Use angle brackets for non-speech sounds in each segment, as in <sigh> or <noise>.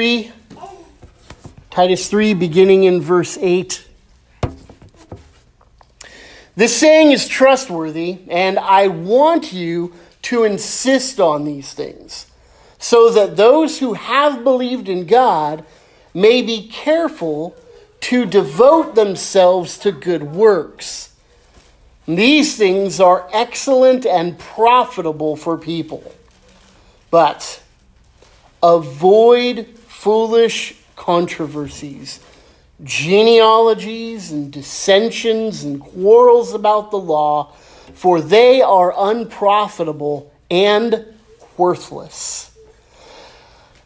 3. Titus 3, beginning in verse 8. This saying is trustworthy, and I want you to insist on these things, so that those who have believed in God may be careful to devote themselves to good works. These things are excellent and profitable for people. But avoid foolish controversies, genealogies, and dissensions and quarrels about the law, for they are unprofitable and worthless.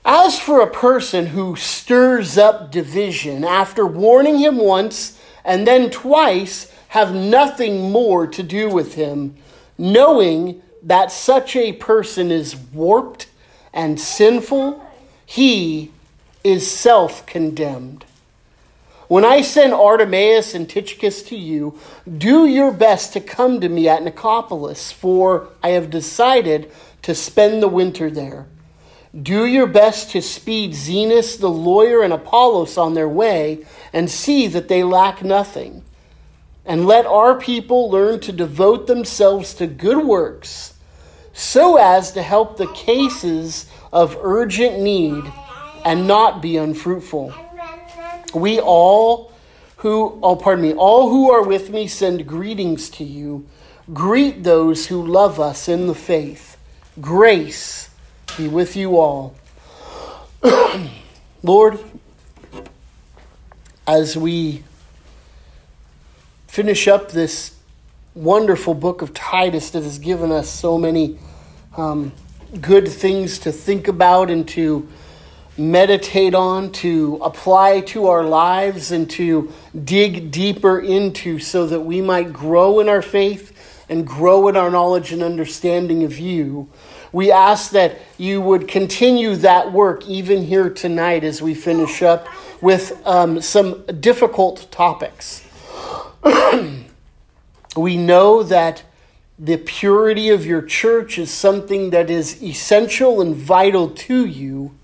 As for a person who stirs up division after warning him once and then twice, have nothing more to do with him, knowing that such a person is warped and sinful, he is self condemned. When I send Artemas and Tychicus to you, do your best to come to me at Nicopolis, for I have decided to spend the winter there. Do your best to speed Zenas the lawyer and Apollos on their way, and see that they lack nothing. And let our people learn to devote themselves to good works, so as to help the cases of urgent need and not be unfruitful. We all who, oh, pardon me, all who are with me send greetings to you. Greet those who love us in the faith. Grace be with you all. <clears throat> Lord, as we finish up this wonderful book of Titus that has given us so many um, good things to think about and to meditate on, to apply to our lives, and to dig deeper into so that we might grow in our faith and grow in our knowledge and understanding of you. We ask that you would continue that work even here tonight as we finish up with um, some difficult topics. <clears throat> we know that the purity of your church is something that is essential and vital to you.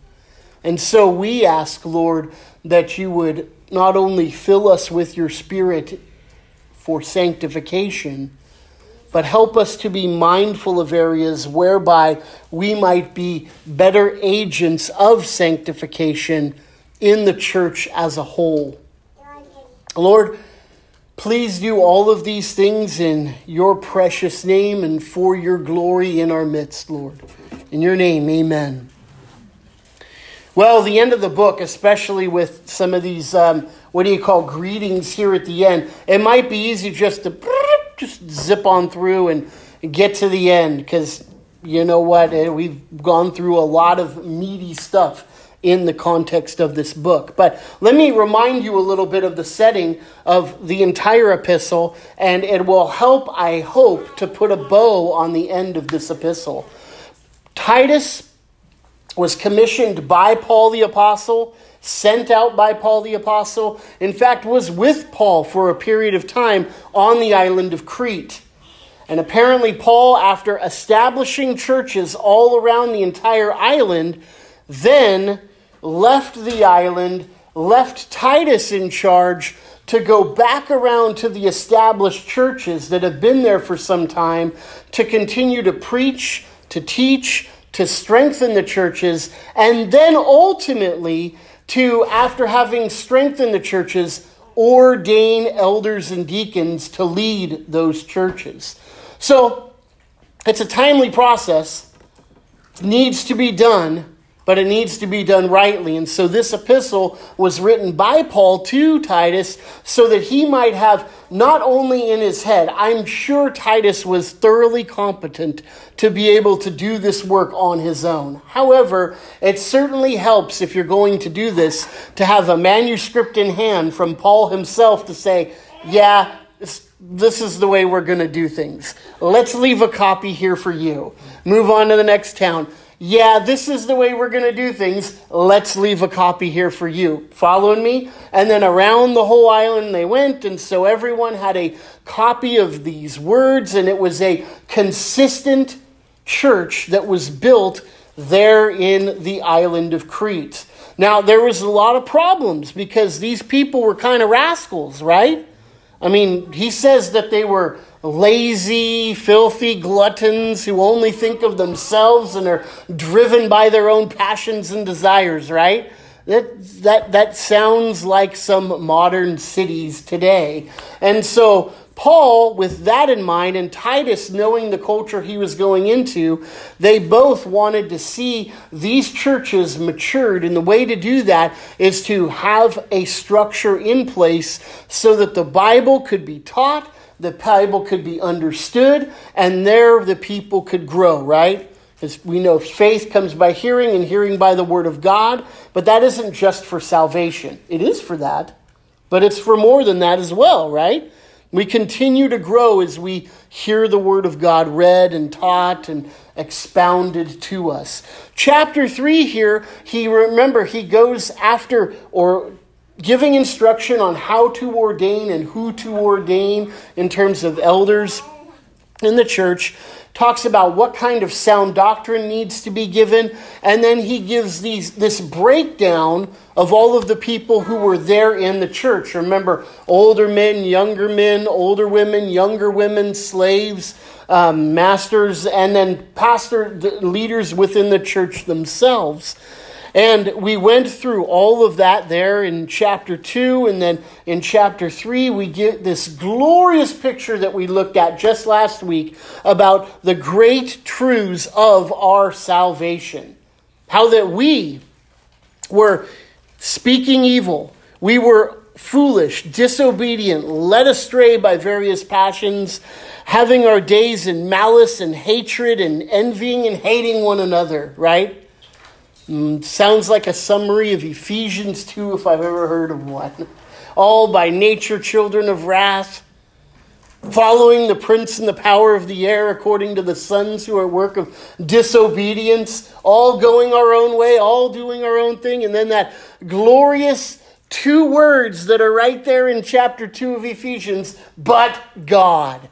And so we ask, Lord, that you would not only fill us with your Spirit for sanctification, but help us to be mindful of areas whereby we might be better agents of sanctification in the church as a whole. Lord, please do all of these things in your precious name and for your glory in our midst, Lord. In your name, amen. Well, the end of the book, especially with some of these, um, what do you call greetings here at the end, it might be easy just to <laughs> just zip on through and get to the end because you know what? Eh, we've gone through a lot of meaty stuff in the context of this book. But let me remind you a little bit of the setting of the entire epistle, and it will help, I hope, to put a bow on the end of this epistle. Titus was commissioned by Paul the Apostle sent out by Paul the Apostle, in fact, was with Paul for a period of time on the island of Crete. And apparently, Paul, after establishing churches all around the entire island, then left the island, left Titus in charge to go back around to the established churches that have been there for some time to continue to preach, to teach, to strengthen the churches, and then ultimately to, after having strengthened the churches, ordain elders and deacons to lead those churches. So it's a timely process, it needs to be done, but it needs to be done rightly. And so this epistle was written by Paul to Titus so that he might have not only in his head, I'm sure Titus was thoroughly competent to be able to do this work on his own. However, it certainly helps if you're going to do this to have a manuscript in hand from Paul himself to say, yeah, this is the way we're going to do things. Let's leave a copy here for you. Move on to the next town yeah, this is the way we're going to do things. Let's leave a copy here for you. Following me? And then around the whole island they went, and so everyone had a copy of these words, and it was a consistent church that was built there in the island of Crete. Now, there was a lot of problems because these people were kind of rascals, right? I mean, he says that they were lazy, filthy gluttons who only think of themselves and are driven by their own passions and desires, right? That, that, that sounds like some modern cities today. And so Paul, with that in mind, and Titus, knowing the culture he was going into, they both wanted to see these churches matured. And the way to do that is to have a structure in place so that the Bible could be taught, the Bible could be understood, and there the people could grow, right? As we know faith comes by hearing, and hearing by the word of God, but that isn't just for salvation. It is for that, but it's for more than that as well, right? We continue to grow as we hear the Word of God read and taught and expounded to us. Chapter 3 here, he remember, he goes after or giving instruction on how to ordain and who to ordain in terms of elders in the church talks about what kind of sound doctrine needs to be given, and then he gives these, this breakdown of all of the people who were there in the church. Remember, older men, younger men, older women, younger women, slaves, um, masters, and then pastor leaders within the church themselves. And we went through all of that there in chapter 2. And then in chapter 3, we get this glorious picture that we looked at just last week about the great truths of our salvation. How that we were speaking evil, we were foolish, disobedient, led astray by various passions, having our days in malice and hatred and envying and hating one another, right? Mm, sounds like a summary of Ephesians 2, if I've ever heard of one. All by nature children of wrath, following the prince and the power of the air according to the sons who are work of disobedience, all going our own way, all doing our own thing. And then that glorious two words that are right there in chapter 2 of Ephesians, but God.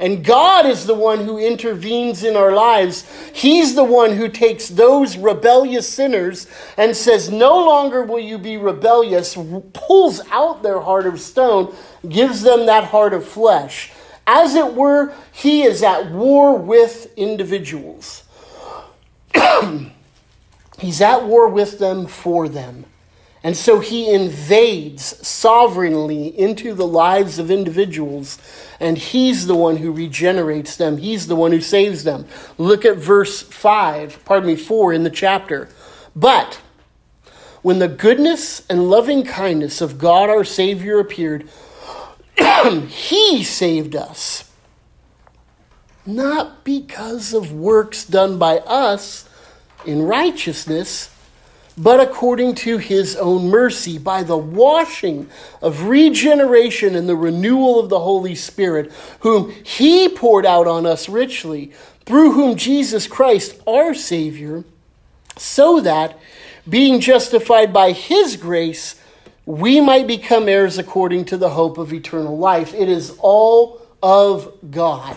And God is the one who intervenes in our lives. He's the one who takes those rebellious sinners and says, No longer will you be rebellious, pulls out their heart of stone, gives them that heart of flesh. As it were, He is at war with individuals. <clears throat> He's at war with them for them. And so he invades sovereignly into the lives of individuals, and he's the one who regenerates them. He's the one who saves them. Look at verse 5, pardon me, 4 in the chapter. But when the goodness and loving kindness of God our Savior appeared, <clears throat> he saved us. Not because of works done by us in righteousness but according to his own mercy, by the washing of regeneration and the renewal of the Holy Spirit, whom he poured out on us richly, through whom Jesus Christ, our Savior, so that, being justified by his grace, we might become heirs according to the hope of eternal life. It is all of God.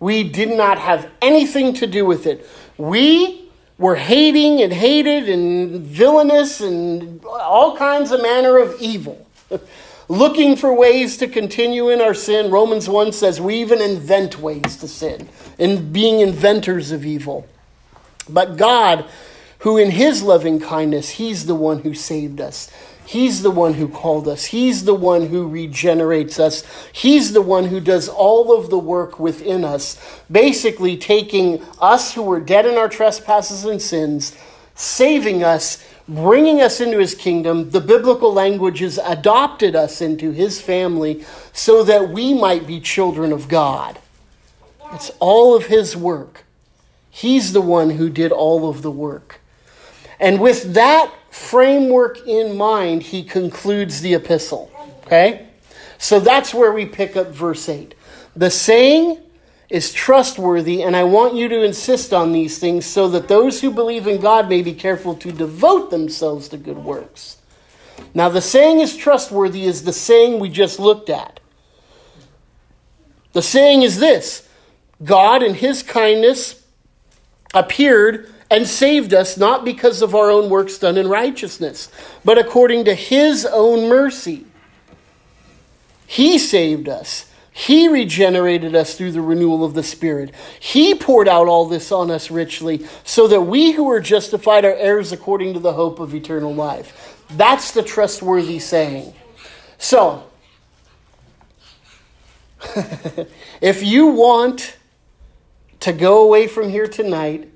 We did not have anything to do with it. We were hating and hated and villainous and all kinds of manner of evil. <laughs> Looking for ways to continue in our sin. Romans 1 says we even invent ways to sin and being inventors of evil. But God, who in his loving kindness, he's the one who saved us. He's the one who called us. He's the one who regenerates us. He's the one who does all of the work within us, basically taking us who were dead in our trespasses and sins, saving us, bringing us into his kingdom. The biblical language has adopted us into his family so that we might be children of God. It's all of his work. He's the one who did all of the work. And with that framework in mind, he concludes the epistle. Okay? So that's where we pick up verse 8. The saying is trustworthy, and I want you to insist on these things so that those who believe in God may be careful to devote themselves to good works. Now, the saying is trustworthy is the saying we just looked at. The saying is this God, in his kindness, appeared and saved us not because of our own works done in righteousness, but according to his own mercy. He saved us. He regenerated us through the renewal of the Spirit. He poured out all this on us richly, so that we who are justified are heirs according to the hope of eternal life. That's the trustworthy saying. So, <laughs> if you want to go away from here tonight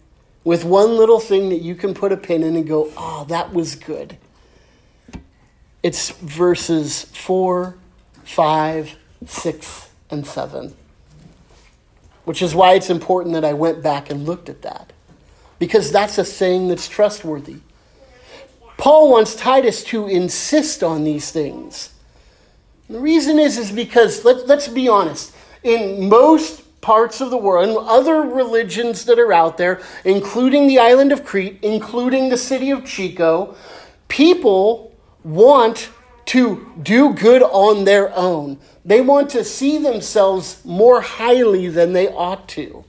with one little thing that you can put a pin in and go, oh, that was good. It's verses 4, 5, 6, and 7. Which is why it's important that I went back and looked at that. Because that's a saying that's trustworthy. Paul wants Titus to insist on these things. The reason is, is because, let, let's be honest, in most parts of the world and other religions that are out there, including the island of Crete, including the city of Chico, people want to do good on their own. They want to see themselves more highly than they ought to.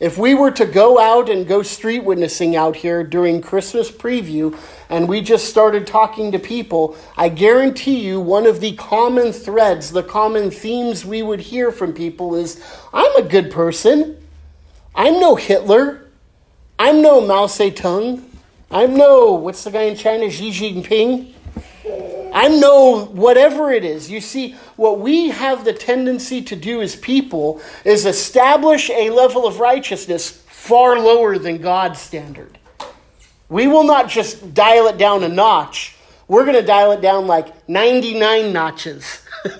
If we were to go out and go street witnessing out here during Christmas preview and we just started talking to people, I guarantee you one of the common threads, the common themes we would hear from people is I'm a good person. I'm no Hitler. I'm no Mao Zedong. I'm no, what's the guy in China, Xi Jinping? I know whatever it is. You see, what we have the tendency to do as people is establish a level of righteousness far lower than God's standard. We will not just dial it down a notch, we're going to dial it down like 99 notches. <laughs>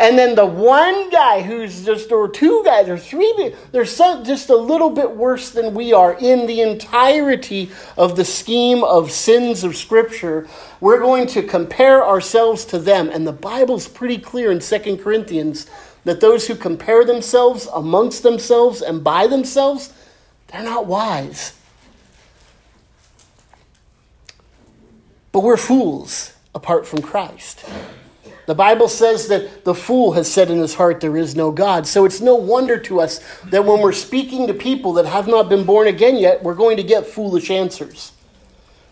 And then the one guy who's just, or two guys, or three, they're so, just a little bit worse than we are in the entirety of the scheme of sins of Scripture. We're going to compare ourselves to them. And the Bible's pretty clear in Second Corinthians that those who compare themselves amongst themselves and by themselves, they're not wise. But we're fools apart from Christ. The Bible says that the fool has said in his heart, There is no God. So it's no wonder to us that when we're speaking to people that have not been born again yet, we're going to get foolish answers.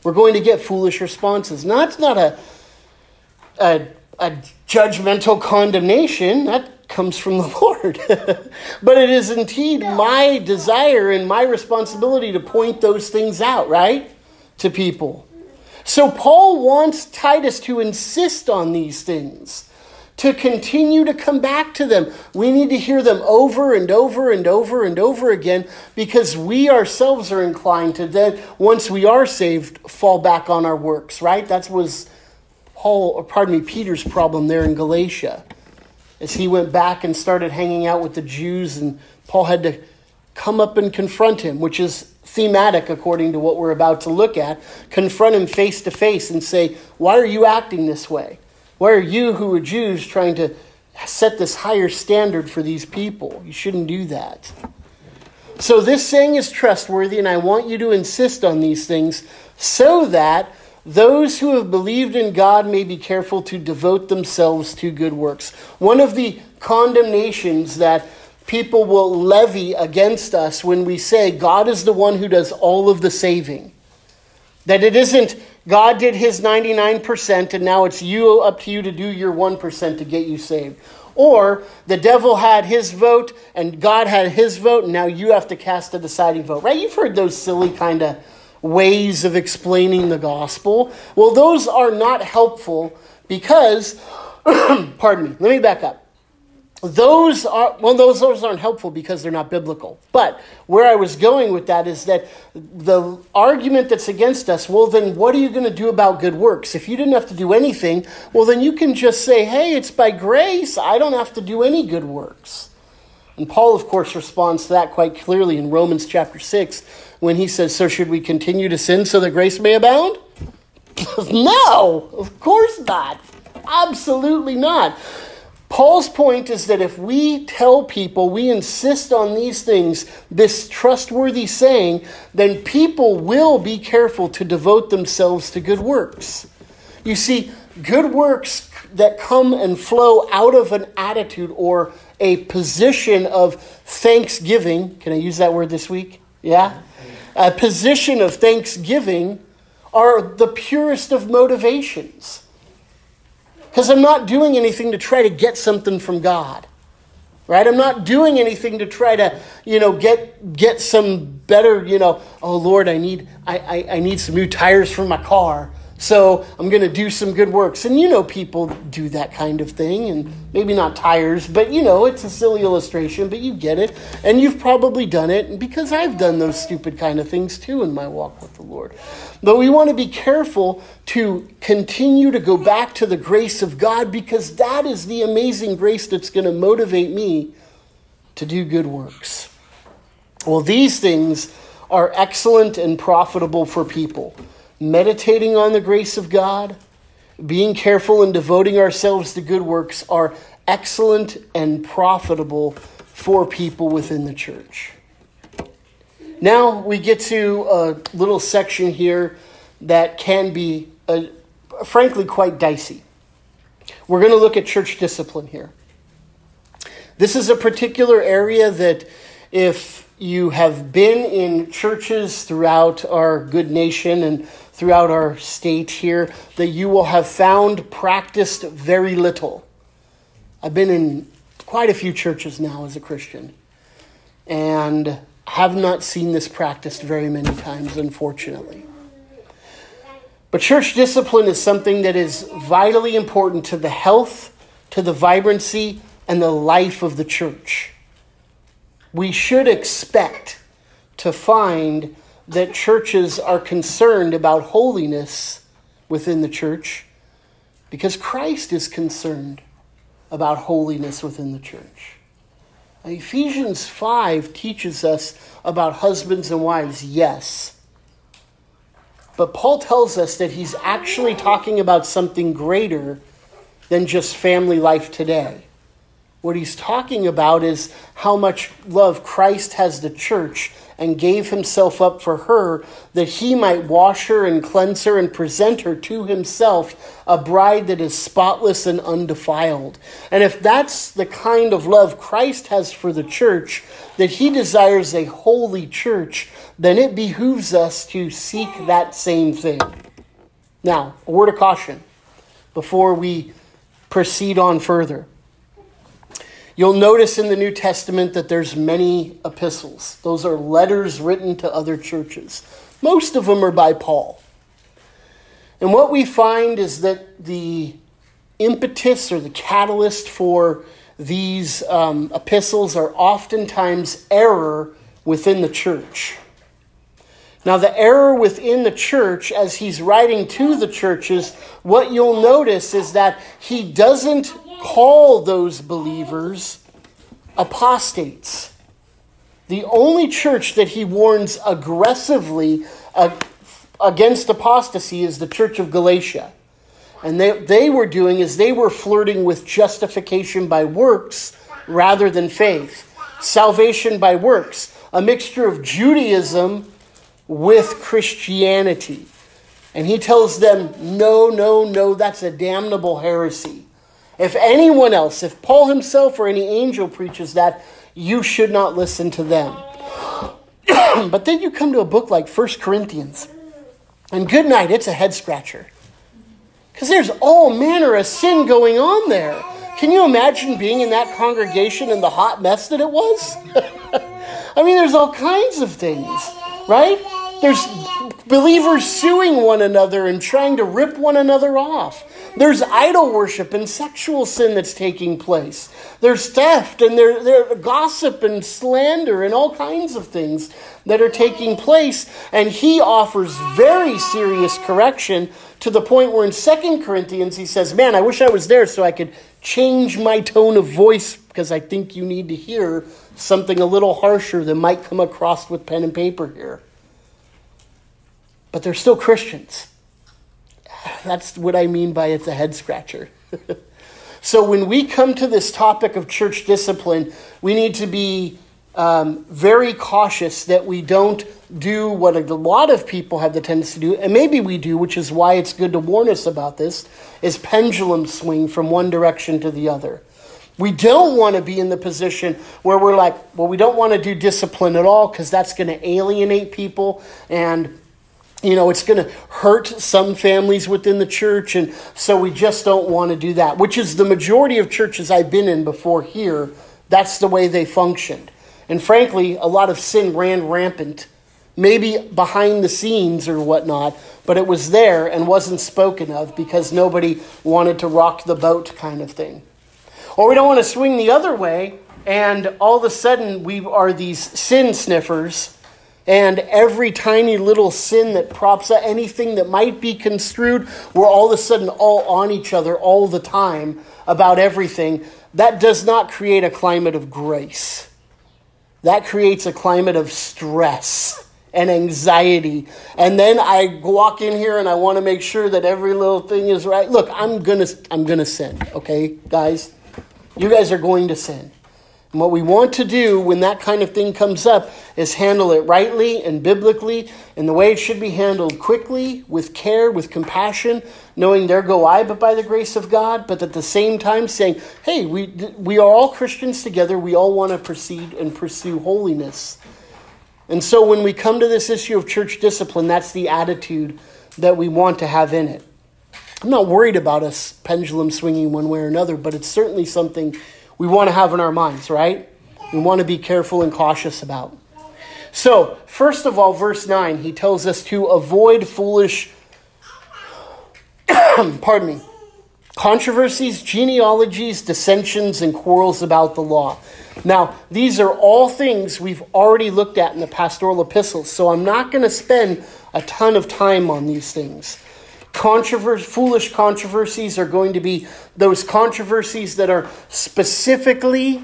We're going to get foolish responses. Now, that's not a, a, a judgmental condemnation. That comes from the <laughs> Lord. <laughs> but it is indeed my desire and my responsibility to point those things out, right? To people. So Paul wants Titus to insist on these things, to continue to come back to them. We need to hear them over and over and over and over again because we ourselves are inclined to then, once we are saved, fall back on our works, right? That was Paul, or pardon me, Peter's problem there in Galatia. As he went back and started hanging out with the Jews, and Paul had to come up and confront him, which is thematic according to what we're about to look at, confront him face to face and say, Why are you acting this way? Why are you, who are Jews, trying to set this higher standard for these people? You shouldn't do that. So, this saying is trustworthy, and I want you to insist on these things so that those who have believed in God may be careful to devote themselves to good works. One of the condemnations that people will levy against us when we say God is the one who does all of the saving. That it isn't God did his 99% and now it's you up to you to do your 1% to get you saved. Or the devil had his vote and God had his vote and now you have to cast a deciding vote. Right? You've heard those silly kind of ways of explaining the gospel. Well, those are not helpful because <clears throat> pardon me. Let me back up those are well those, those aren't helpful because they're not biblical. But where i was going with that is that the argument that's against us well then what are you going to do about good works? If you didn't have to do anything well then you can just say hey it's by grace. I don't have to do any good works. And paul of course responds to that quite clearly in romans chapter 6 when he says so should we continue to sin so that grace may abound? <laughs> No of course not. Absolutely not Paul's point is that if we tell people, we insist on these things, this trustworthy saying, then people will be careful to devote themselves to good works. You see, good works that come and flow out of an attitude or a position of thanksgiving. Can I use that word this week? Yeah? a position of thanksgiving are the purest of motivations. Because I'm not doing anything to try to get something from God. Right? I'm not doing anything to try to, you know, get get some better, you know, oh Lord, I need I, I, I need some new tires for my car. So I'm going to do some good works. And you know, people do that kind of thing, and maybe not tires, but you know, it's a silly illustration, but you get it. And you've probably done it because I've done those stupid kind of things too in my walk with the Lord. But we want to be careful to continue to go back to the grace of God because that is the amazing grace that's going to motivate me to do good works. Well, these things are excellent and profitable for people meditating on the grace of God, being careful and devoting ourselves to good works are excellent and profitable for people within the church. Now we get to a little section here that can be, uh, frankly, quite dicey. We're going to look at church discipline here. This is a particular area that, if you have been in churches throughout our good nation and throughout our state here that you will have found practiced very little. I've been in quite a few churches now as a Christian and have not seen this practiced very many times, unfortunately. But church discipline is something that is vitally important to the health, to the vibrancy, and the life of the church. We should expect to find that churches are concerned about holiness within the church because Christ is concerned about holiness within the church. Ephesians 5 teaches us about husbands and wives, yes. But Paul tells us that he's actually talking about something greater than just family life today. What he's talking about is how much love Christ has the church and gave himself up for her that he might wash her and cleanse her and present her to himself a bride that is spotless and undefiled. And if that's the kind of love Christ has for the church, that he desires a holy church, then it behooves us to seek that same thing. Now, a word of caution before we proceed on further. You'll notice in the New Testament that there's many epistles. Those are letters written to other churches. Most of them are by Paul. And what we find is that the impetus or the catalyst for these um, epistles are oftentimes error within the church. Now, the error within the church, as he's writing to the churches, what you'll notice is that he doesn't call those believers apostates. The only church that he warns aggressively against apostasy is the church of Galatia. And they, they were doing is they were flirting with justification by works rather than faith, salvation by works, a mixture of Judaism with Christianity. And he tells them, no, no, no, that's a damnable heresy. If anyone else, if Paul himself or any angel preaches that, you should not listen to them. <clears throat> but then you come to a book like First Corinthians, and good night, it's a head scratcher. Because there's all manner of sin going on there. Can you imagine being in that congregation and the hot mess that it was? <laughs> I mean, there's all kinds of things, right? There's believers suing one another and trying to rip one another off. There's idol worship and sexual sin that's taking place. There's theft and there, there gossip and slander and all kinds of things that are taking place. And he offers very serious correction to the point where in Second Corinthians he says, Man, I wish I was there so I could change my tone of voice because I think you need to hear something a little harsher than might come across with pen and paper here. But they're still Christians. That's what I mean by it's a head scratcher. <laughs> so when we come to this topic of church discipline, we need to be um, very cautious that we don't do what a lot of people have the tendency to do, and maybe we do, which is why it's good to warn us about this, is pendulum swing from one direction to the other. We don't want to be in the position where we're like, well, we don't want to do discipline at all because that's going to alienate people and you know, it's going to hurt some families within the church, and so we just don't want to do that, which is the majority of churches I've been in before here. That's the way they functioned. And frankly, a lot of sin ran rampant, maybe behind the scenes or whatnot, but it was there and wasn't spoken of because nobody wanted to rock the boat kind of thing. Or we don't want to swing the other way, and all of a sudden we are these sin sniffers and every tiny little sin that props up, anything that might be construed, we're all of a sudden all on each other all the time about everything. That does not create a climate of grace. That creates a climate of stress and anxiety. And then I walk in here and I want to make sure that every little thing is right. Look, I'm going to I'm going to sin, okay, guys? You guys are going to sin. And what we want to do when that kind of thing comes up is handle it rightly and biblically in the way it should be handled quickly, with care, with compassion, knowing there go I, but by the grace of God, but at the same time saying, hey, we, we are all Christians together. We all want to proceed and pursue holiness. And so when we come to this issue of church discipline, that's the attitude that we want to have in it. I'm not worried about us pendulum swinging one way or another, but it's certainly something we want to have in our minds, right? We want to be careful and cautious about. So, first of all, verse 9, he tells us to avoid foolish, <coughs> pardon me, controversies, genealogies, dissensions, and quarrels about the law. Now, these are all things we've already looked at in the pastoral epistles, so I'm not going to spend a ton of time on these things. Foolish controversies are going to be those controversies that are specifically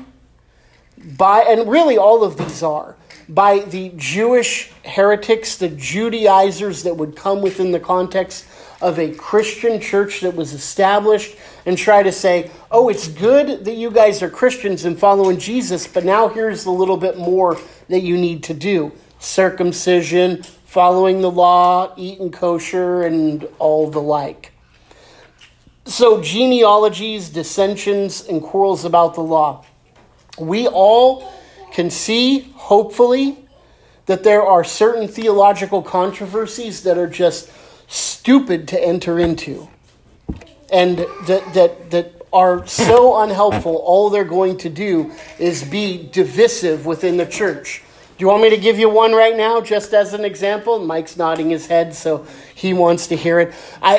by, and really all of these are, by the Jewish heretics, the Judaizers that would come within the context of a Christian church that was established and try to say, oh, it's good that you guys are Christians and following Jesus, but now here's a little bit more that you need to do. Circumcision, following the law, eating kosher, and all the like. So, genealogies, dissensions, and quarrels about the law. We all can see, hopefully, that there are certain theological controversies that are just stupid to enter into and that, that, that are so unhelpful. All they're going to do is be divisive within the church. Do you want me to give you one right now, just as an example? Mike's nodding his head, so he wants to hear it. I,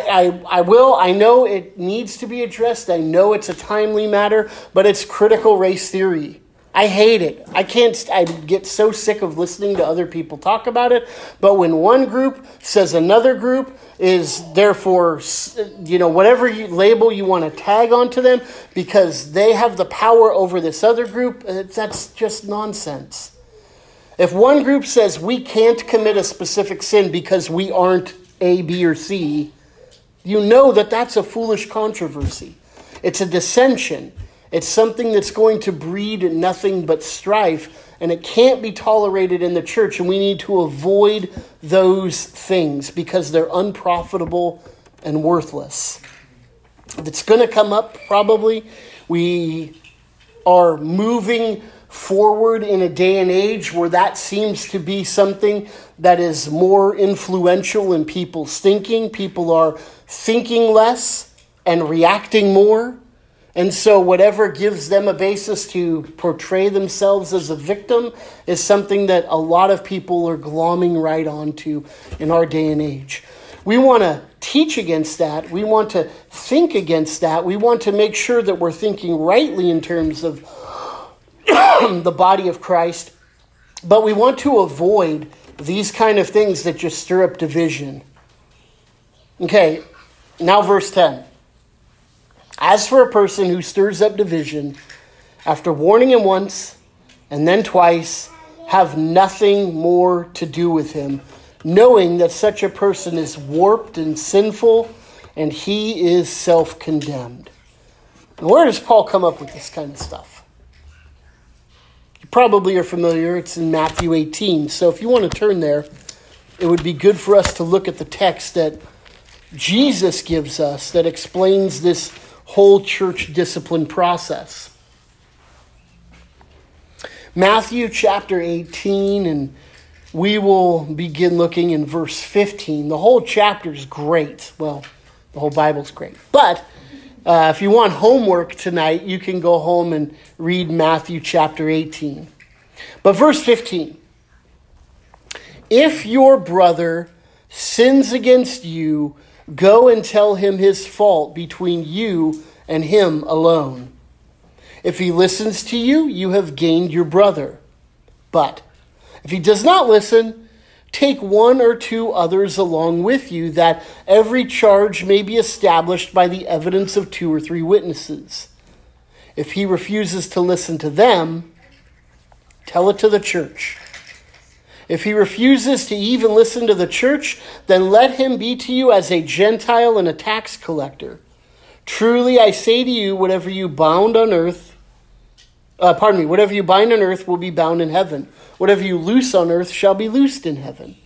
I, I will. I know it needs to be addressed. I know it's a timely matter, but it's critical race theory. I hate it. I can't, I get so sick of listening to other people talk about it. But when one group says another group is therefore, you know, whatever you, label you want to tag onto them because they have the power over this other group, uh, that's just nonsense. If one group says we can't commit a specific sin because we aren't A, B, or C, you know that that's a foolish controversy. It's a dissension. It's something that's going to breed nothing but strife, and it can't be tolerated in the church, and we need to avoid those things because they're unprofitable and worthless. It's going to come up probably. We are moving forward in a day and age where that seems to be something that is more influential in people's thinking. People are thinking less and reacting more. And so, whatever gives them a basis to portray themselves as a victim is something that a lot of people are glomming right onto in our day and age. We want to teach against that. We want to think against that. We want to make sure that we're thinking rightly in terms of <coughs> the body of Christ. But we want to avoid these kind of things that just stir up division. Okay, now verse 10. As for a person who stirs up division, after warning him once and then twice, have nothing more to do with him, knowing that such a person is warped and sinful and he is self condemned. Where does Paul come up with this kind of stuff? You probably are familiar, it's in Matthew 18. So if you want to turn there, it would be good for us to look at the text that Jesus gives us that explains this whole church discipline process. Matthew chapter 18, and we will begin looking in verse 15. The whole chapter is great. Well, the whole Bible's great. But uh, if you want homework tonight, you can go home and read Matthew chapter 18. But verse 15 If your brother sins against you, go and tell him his fault between you and him alone. If he listens to you, you have gained your brother. But if he does not listen, take one or two others along with you, that every charge may be established by the evidence of two or three witnesses. If he refuses to listen to them, tell it to the church. If he refuses to even listen to the church, then let him be to you as a Gentile and a tax collector. Truly I say to you, whatever you bound on earth, uh, pardon me, whatever you bind on earth will be bound in heaven. Whatever you loose on earth shall be loosed in heaven.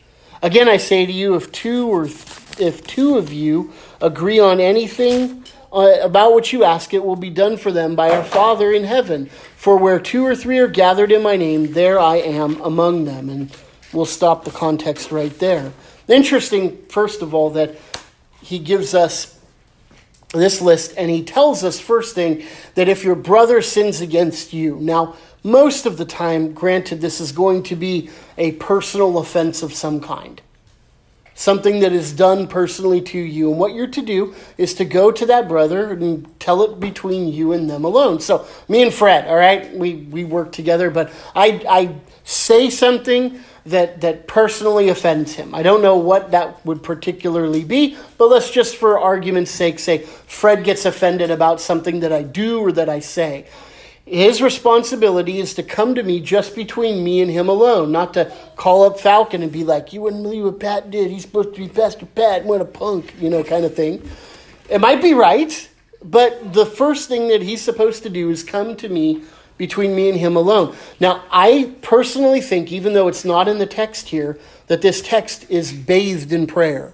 Again, I say to you, if two or th- if two of you agree on anything uh, about what you ask, it will be done for them by our Father in heaven. For where two or three are gathered in my name, there I am among them. And we'll stop the context right there. Interesting, first of all, that he gives us this list and he tells us first thing that if your brother sins against you now most of the time granted this is going to be a personal offense of some kind. Something that is done personally to you and what you're to do is to go to that brother and tell it between you and them alone. So me and fred all right? We we work together but i i say something that, that personally offends him. I don't know what that would particularly be, but let's just for argument's sake say Fred gets offended about something that I do or that I say. His responsibility is to come to me just between me and him alone, not to call up Falcon and be like, You wouldn't believe what Pat did. He's supposed to be Pastor Pat, what a punk, you know, kind of thing. It might be right, but the first thing that he's supposed to do is come to me between me and him alone. Now, I personally think, even though it's not in the text here, that this text is bathed in prayer.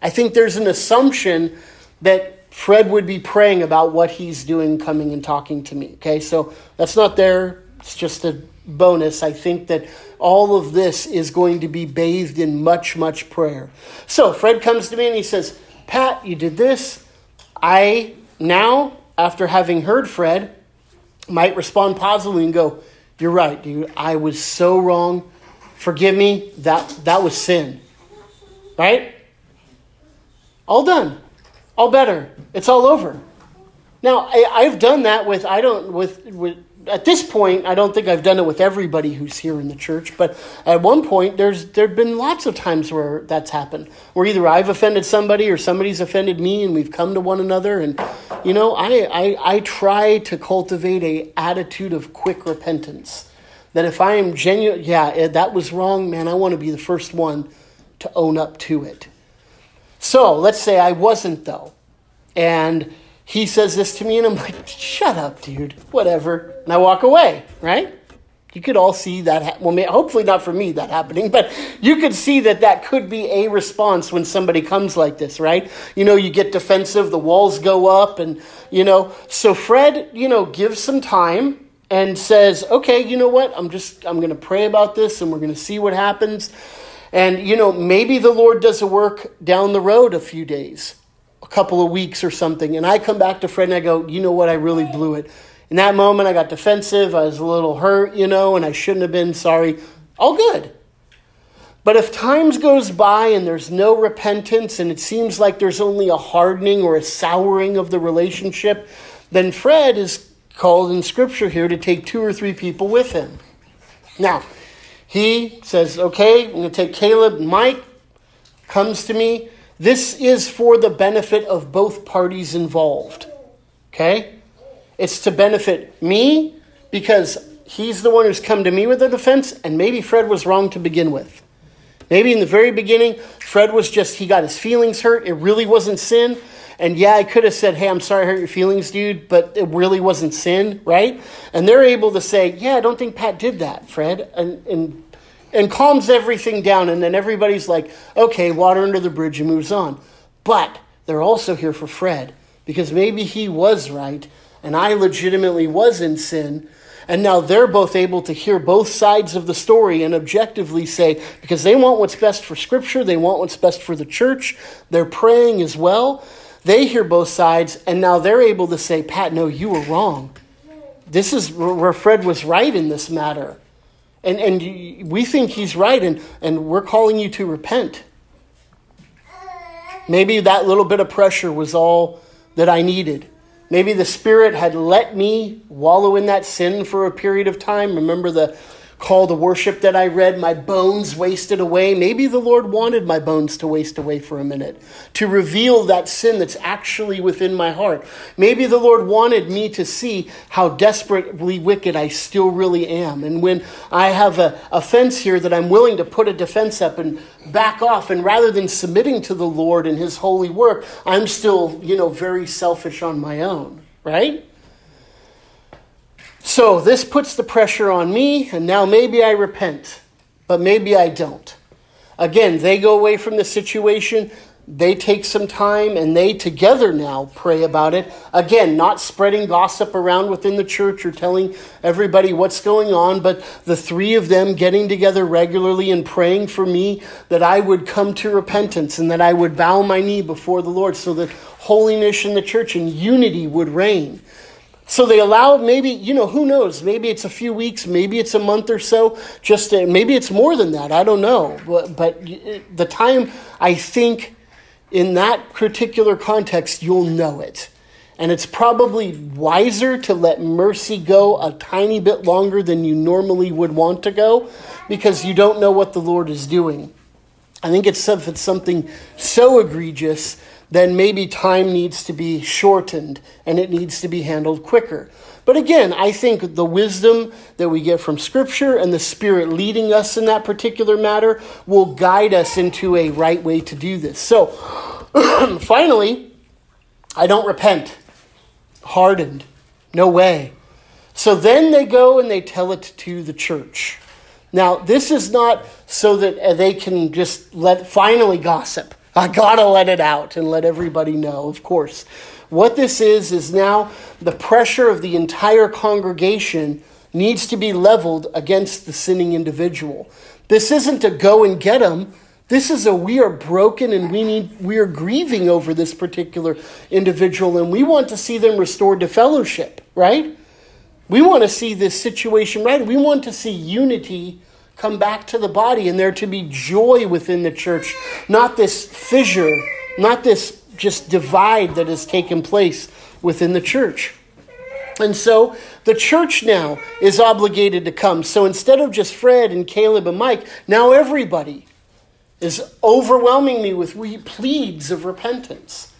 I think there's an assumption that Fred would be praying about what he's doing, coming and talking to me. Okay, so that's not there. It's just a bonus. I think that all of this is going to be bathed in much, much prayer. So Fred comes to me and he says, Pat, you did this. I now, after having heard Fred, might respond positively and go, You're right, dude. I was so wrong. Forgive me. That, that was sin. Right? All done. All better. It's all over. Now, I, have done that with, I don't, with, with at this point, I don't think I've done it with everybody who's here in the church, but at one point, there's there've been lots of times where that's happened, where either I've offended somebody or somebody's offended me, and we've come to one another. And you know, I I, I try to cultivate a attitude of quick repentance. That if I am genuine, yeah, eh, that was wrong, man. I want to be the first one to own up to it. So let's say I wasn't though, and he says this to me, and I'm like, shut up, dude, whatever. And I walk away, right? You could all see that. Ha- well, hopefully not for me that happening, but you could see that that could be a response when somebody comes like this, right? You know, you get defensive, the walls go up, and you know. So Fred, you know, gives some time and says, "Okay, you know what? I'm just I'm going to pray about this, and we're going to see what happens." And you know, maybe the Lord does a work down the road a few days couple of weeks or something, and I come back to Fred and I go, you know what, I really blew it. In that moment, I got defensive. I was a little hurt, you know, and I shouldn't have been sorry. All good. But if times goes by and there's no repentance and it seems like there's only a hardening or a souring of the relationship, then Fred is called in Scripture here to take two or three people with him. Now, he says, okay, I'm going to take Caleb Mike, comes to me. This is for the benefit of both parties involved. Okay? It's to benefit me because he's the one who's come to me with a defense, and maybe Fred was wrong to begin with. Maybe in the very beginning, Fred was just, he got his feelings hurt. It really wasn't sin. And yeah, I could have said, hey, I'm sorry I hurt your feelings, dude, but it really wasn't sin, right? And they're able to say, yeah, I don't think Pat did that, Fred. And, and and calms everything down. And then everybody's like, okay, water under the bridge and moves on. But they're also here for Fred because maybe he was right and I legitimately was in sin. And now they're both able to hear both sides of the story and objectively say, because they want what's best for Scripture, they want what's best for the church, they're praying as well. They hear both sides, and now they're able to say, Pat, no, you were wrong. This is where Fred was right in this matter. And, and we think he's right, and, and we're calling you to repent. Maybe that little bit of pressure was all that I needed. Maybe the Spirit had let me wallow in that sin for a period of time. Remember the call to worship that I read, my bones wasted away. Maybe the Lord wanted my bones to waste away for a minute, to reveal that sin that's actually within my heart. Maybe the Lord wanted me to see how desperately wicked I still really am. And when I have a offense here, that I'm willing to put a defense up and back off. And rather than submitting to the Lord and His holy work, I'm still, you know, very selfish on my own, right? So this puts the pressure on me, and now maybe I repent, but maybe I don't. Again, they go away from the situation, they take some time, and they together now pray about it. Again, not spreading gossip around within the church or telling everybody what's going on, but the three of them getting together regularly and praying for me that I would come to repentance and that I would bow my knee before the Lord so that holiness in the church and unity would reign. So they allowed maybe, you know, who knows? Maybe it's a few weeks, maybe it's a month or so, just to, maybe it's more than that. I don't know. But, but the time, I think, in that particular context, you'll know it. And it's probably wiser to let mercy go a tiny bit longer than you normally would want to go because you don't know what the Lord is doing. I think it's, if it's something so egregious then maybe time needs to be shortened and it needs to be handled quicker. But again, I think the wisdom that we get from Scripture and the Spirit leading us in that particular matter will guide us into a right way to do this. So, <clears throat> finally, I don't repent. Hardened. No way. So then they go and they tell it to the church. Now, this is not so that they can just let finally gossip. I gotta let it out and let everybody know, of course. What this is, is now the pressure of the entire congregation needs to be leveled against the sinning individual. This isn't to go and get them. This is a we are broken and we need we are grieving over this particular individual and we want to see them restored to fellowship, right? We want to see this situation right. We want to see unity come back to the body and there to be joy within the church, not this fissure, not this just divide that has taken place within the church. And so the church now is obligated to come. So instead of just Fred and Caleb and Mike, now everybody is overwhelming me with pleads of repentance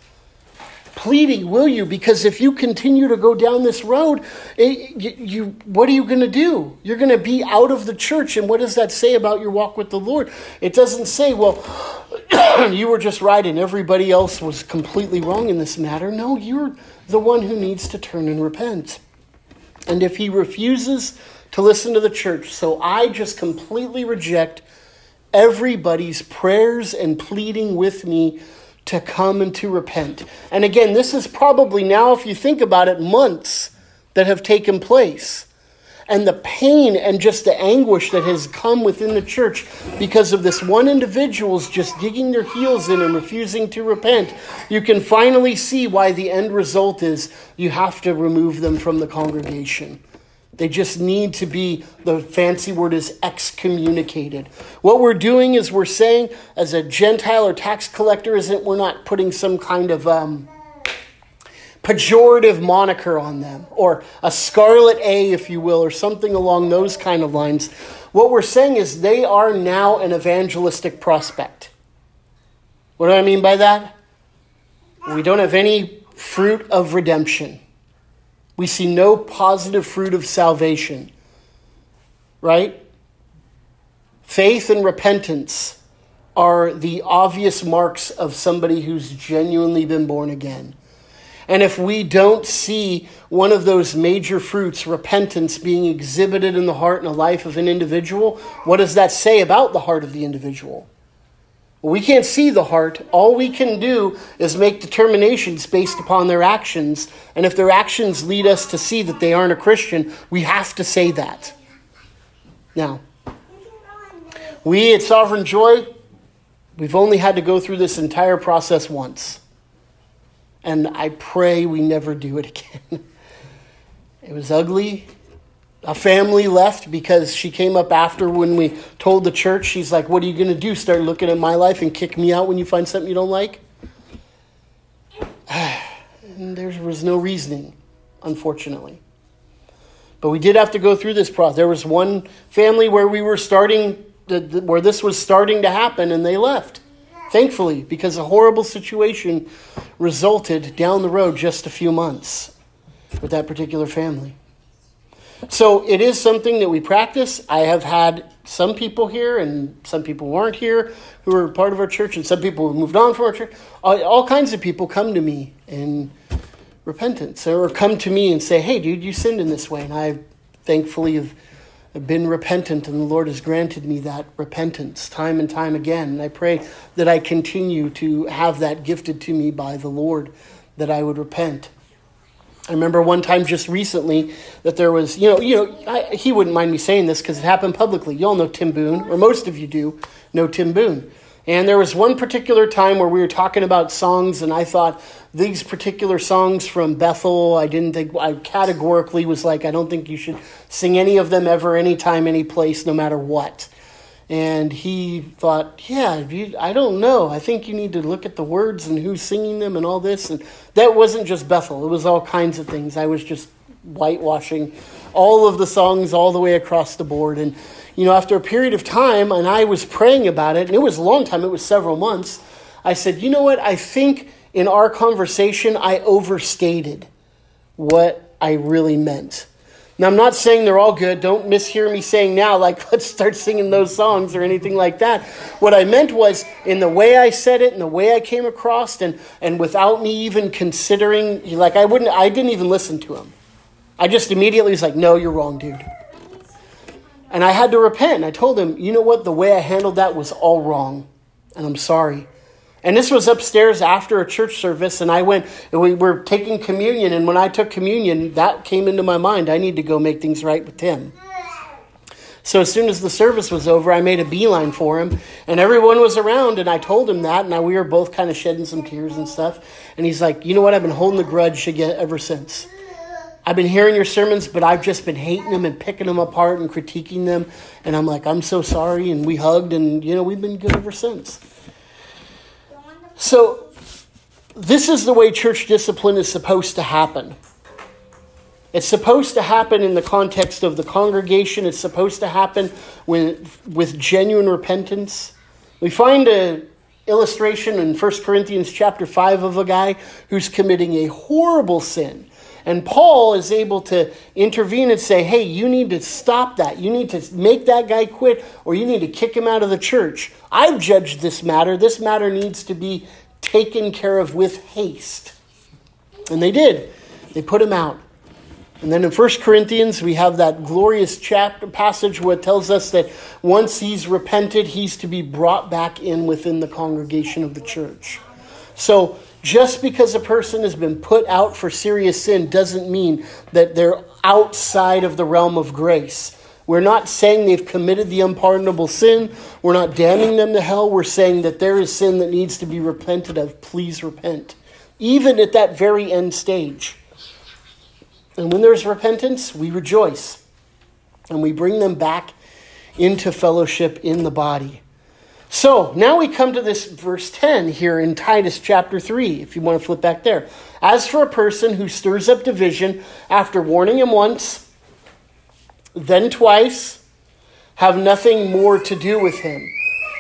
pleading, will you? Because if you continue to go down this road, it, you, you, what are you going to do? You're going to be out of the church. And what does that say about your walk with the Lord? It doesn't say, well, <clears throat> you were just right and everybody else was completely wrong in this matter. No, you're the one who needs to turn and repent. And if he refuses to listen to the church, so I just completely reject everybody's prayers and pleading with me to come and to repent. And again, this is probably now, if you think about it, months that have taken place. And the pain and just the anguish that has come within the church because of this one individual's just digging their heels in and refusing to repent, you can finally see why the end result is you have to remove them from the congregation. They just need to be, the fancy word is excommunicated. What we're doing is we're saying, as a Gentile or tax collector, isn't we're not putting some kind of um, pejorative moniker on them, or a scarlet A, if you will, or something along those kind of lines. What we're saying is they are now an evangelistic prospect. What do I mean by that? We don't have any fruit of redemption we see no positive fruit of salvation. Right? Faith and repentance are the obvious marks of somebody who's genuinely been born again. And if we don't see one of those major fruits, repentance, being exhibited in the heart and the life of an individual, what does that say about the heart of the individual? We can't see the heart. All we can do is make determinations based upon their actions. And if their actions lead us to see that they aren't a Christian, we have to say that. Now, we at Sovereign Joy, we've only had to go through this entire process once. And I pray we never do it <laughs> again. it was ugly a family left because she came up after when we told the church, she's like, What are you going to do? Start looking at my life and kick me out when you find something you don't like? <sighs> and there was no reasoning, unfortunately. But we did have to go through this process. There was one family where we were starting, where this was starting to happen, and they left. Thankfully, because a horrible situation resulted down the road just a few months with that particular family. So it is something that we practice. I have had some people here and some people weren't here who are part of our church, and some people who moved on from our church. All, all kinds of people come to me in repentance or come to me and say, Hey, dude, you sinned in this way. And I thankfully have been repentant, and the Lord has granted me that repentance time and time again. And I pray that I continue to have that gifted to me by the Lord, that I would repent. I remember one time just recently that there was, you know, you know, I, he wouldn't mind me saying this because it happened publicly. You all know Tim Boone, or most of you do know Tim Boone. And there was one particular time where we were talking about songs, and I thought these particular songs from Bethel, I didn't think, I categorically was like, I don't think you should sing any of them ever, anytime, any place, no matter what. And he thought, yeah, I don't know. I think you need to look at the words and who's singing them and all this. And that wasn't just Bethel, it was all kinds of things. I was just whitewashing all of the songs all the way across the board. And, you know, after a period of time, and I was praying about it, and it was a long time, it was several months, I said, you know what? I think in our conversation, I overstated what I really meant. Now, I'm not saying they're all good. Don't mishear me saying now, like, <laughs> let's start singing those songs or anything like that. What I meant was in the way I said it and the way I came across, and, and without me even considering, like, I wouldn't, I didn't even listen to him. I just immediately was like, no, you're wrong, dude. And I had to repent. I told him, you know what? The way I handled that was all wrong. And I'm sorry. And this was upstairs after a church service, and I went, and we were taking communion. And when I took communion, that came into my mind. I need to go make things right with Tim. So as soon as the service was over, I made a beeline for him, and everyone was around, and I told him that, and we were both kind of shedding some tears and stuff. And he's like, "You know what? I've been holding the grudge ever since. I've been hearing your sermons, but I've just been hating them and picking them apart and critiquing them." And I'm like, "I'm so sorry." And we hugged, and you know, we've been good ever since. So, this is the way church discipline is supposed to happen. It's supposed to happen in the context of the congregation. It's supposed to happen with, with genuine repentance. We find an illustration in 1 Corinthians chapter 5 of a guy who's committing a horrible sin. And Paul is able to intervene and say, hey, you need to stop that. You need to make that guy quit, or you need to kick him out of the church. I've judged this matter. This matter needs to be taken care of with haste. And they did. They put him out. And then in 1 Corinthians, we have that glorious chapter passage where it tells us that once he's repented, he's to be brought back in within the congregation of the church. So just because a person has been put out for serious sin doesn't mean that they're outside of the realm of grace. We're not saying they've committed the unpardonable sin. We're not damning them to hell. We're saying that there is sin that needs to be repented of. Please repent. Even at that very end stage. And when there's repentance, we rejoice. And we bring them back into fellowship in the body. So now we come to this verse 10 here in Titus chapter 3, if you want to flip back there. As for a person who stirs up division after warning him once, then twice, have nothing more to do with him.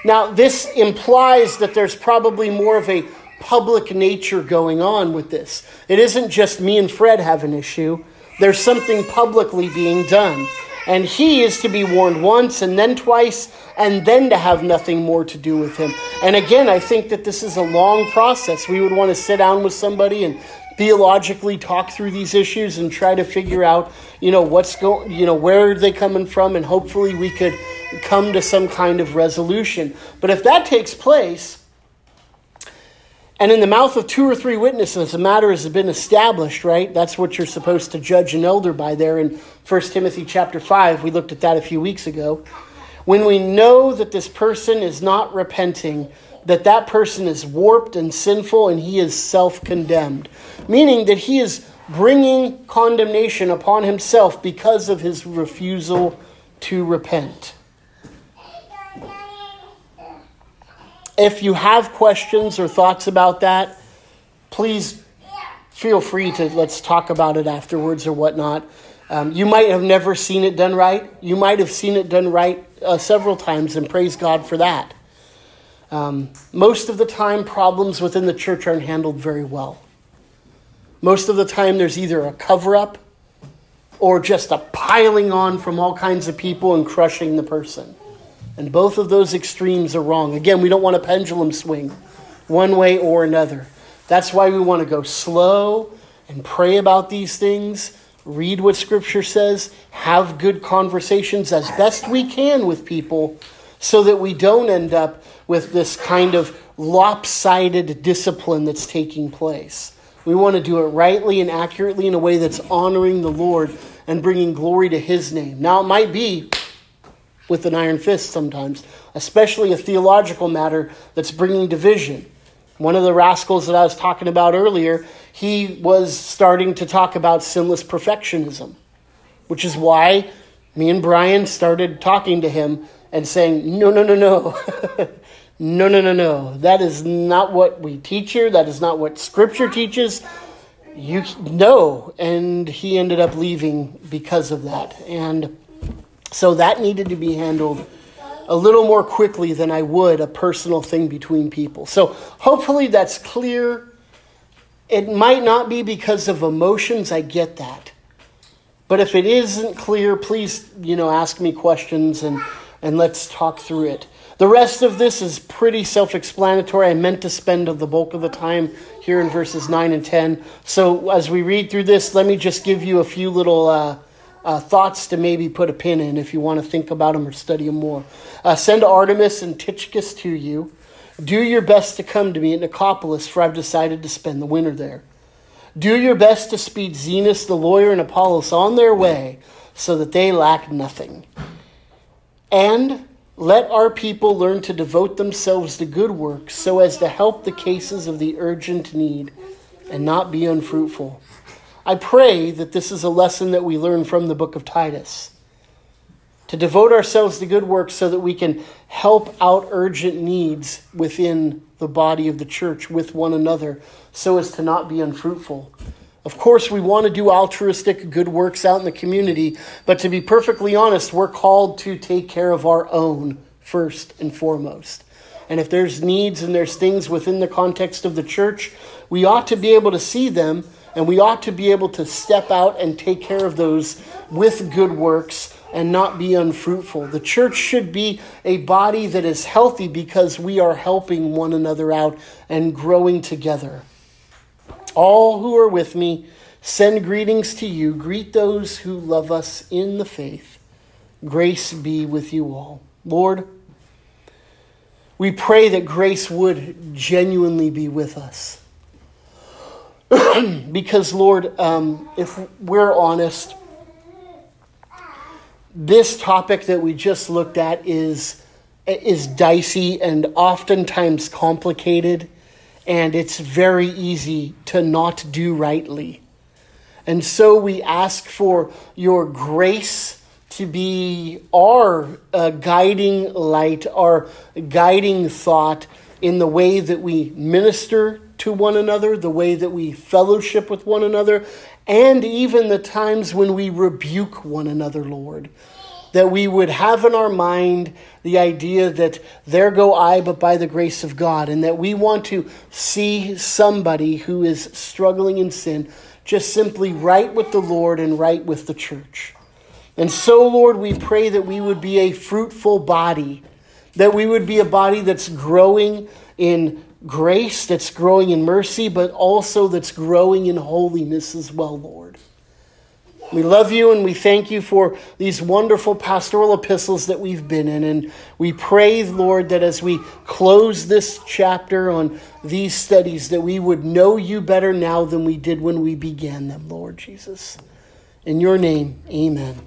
Now, this implies that there's probably more of a public nature going on with this. It isn't just me and Fred have an issue, there's something publicly being done. And he is to be warned once and then twice and then to have nothing more to do with him. And again, I think that this is a long process. We would want to sit down with somebody and theologically talk through these issues and try to figure out, you know, what's going, you know, where are they coming from, and hopefully we could come to some kind of resolution. But if that takes place, and in the mouth of two or three witnesses, the matter has been established, right? That's what you're supposed to judge an elder by there in 1 Timothy chapter 5. We looked at that a few weeks ago. When we know that this person is not repenting, that that person is warped and sinful and he is self condemned, meaning that he is bringing condemnation upon himself because of his refusal to repent. If you have questions or thoughts about that, please feel free to let's talk about it afterwards or whatnot. Um, you might have never seen it done right. You might have seen it done right uh, several times, and praise God for that. Um, most of the time, problems within the church aren't handled very well. Most of the time, there's either a cover up or just a piling on from all kinds of people and crushing the person. And both of those extremes are wrong. Again, we don't want a pendulum swing one way or another. That's why we want to go slow and pray about these things, read what Scripture says, have good conversations as best we can with people so that we don't end up with this kind of lopsided discipline that's taking place. We want to do it rightly and accurately in a way that's honoring the Lord and bringing glory to His name. Now, it might be with an iron fist sometimes, especially a theological matter that's bringing division. One of the rascals that I was talking about earlier, he was starting to talk about sinless perfectionism, which is why me and Brian started talking to him and saying, No, no, no, no. <laughs> No, no, no, no. That is not what we teach here. That is not what Scripture teaches. You know, and he ended up leaving because of that, and so that needed to be handled a little more quickly than I would a personal thing between people. So hopefully that's clear. It might not be because of emotions. I get that, but if it isn't clear, please you know ask me questions and and let's talk through it. The rest of this is pretty self explanatory. I meant to spend the bulk of the time here in verses 9 and 10. So as we read through this, let me just give you a few little uh, uh, thoughts to maybe put a pin in if you want to think about them or study them more. Uh, send Artemas and Tychicus to you. Do your best to come to me at Nicopolis, for I've decided to spend the winter there. Do your best to speed Zenas the lawyer and Apollos on their way so that they lack nothing. And let our people learn to devote themselves to good works so as to help the cases of the urgent need and not be unfruitful. I pray that this is a lesson that we learn from the book of Titus. To devote ourselves to good works so that we can help out urgent needs within the body of the church with one another so as to not be unfruitful. Of course, we want to do altruistic good works out in the community, but to be perfectly honest, we're called to take care of our own first and foremost. And if there's needs and there's things within the context of the church, we ought to be able to see them and we ought to be able to step out and take care of those with good works and not be unfruitful. The church should be a body that is healthy because we are helping one another out and growing together. All who are with me send greetings to you. Greet those who love us in the faith. Grace be with you all. Lord, we pray that grace would genuinely be with us. <coughs> because, Lord, um, if we're honest, this topic that we just looked at is, is dicey and oftentimes complicated and it's very easy to not do rightly. And so we ask for your grace to be our uh, guiding light, our guiding thought in the way that we minister to one another, the way that we fellowship with one another, and even the times when we rebuke one another, Lord that we would have in our mind the idea that there go I, but by the grace of God, and that we want to see somebody who is struggling in sin just simply right with the Lord and right with the church. And so, Lord, we pray that we would be a fruitful body, that we would be a body that's growing in grace, that's growing in mercy, but also that's growing in holiness as well, Lord. We love you and we thank you for these wonderful pastoral epistles that we've been in. And we pray, Lord, that as we close this chapter on these studies, that we would know you better now than we did when we began them, Lord Jesus. In your name, amen.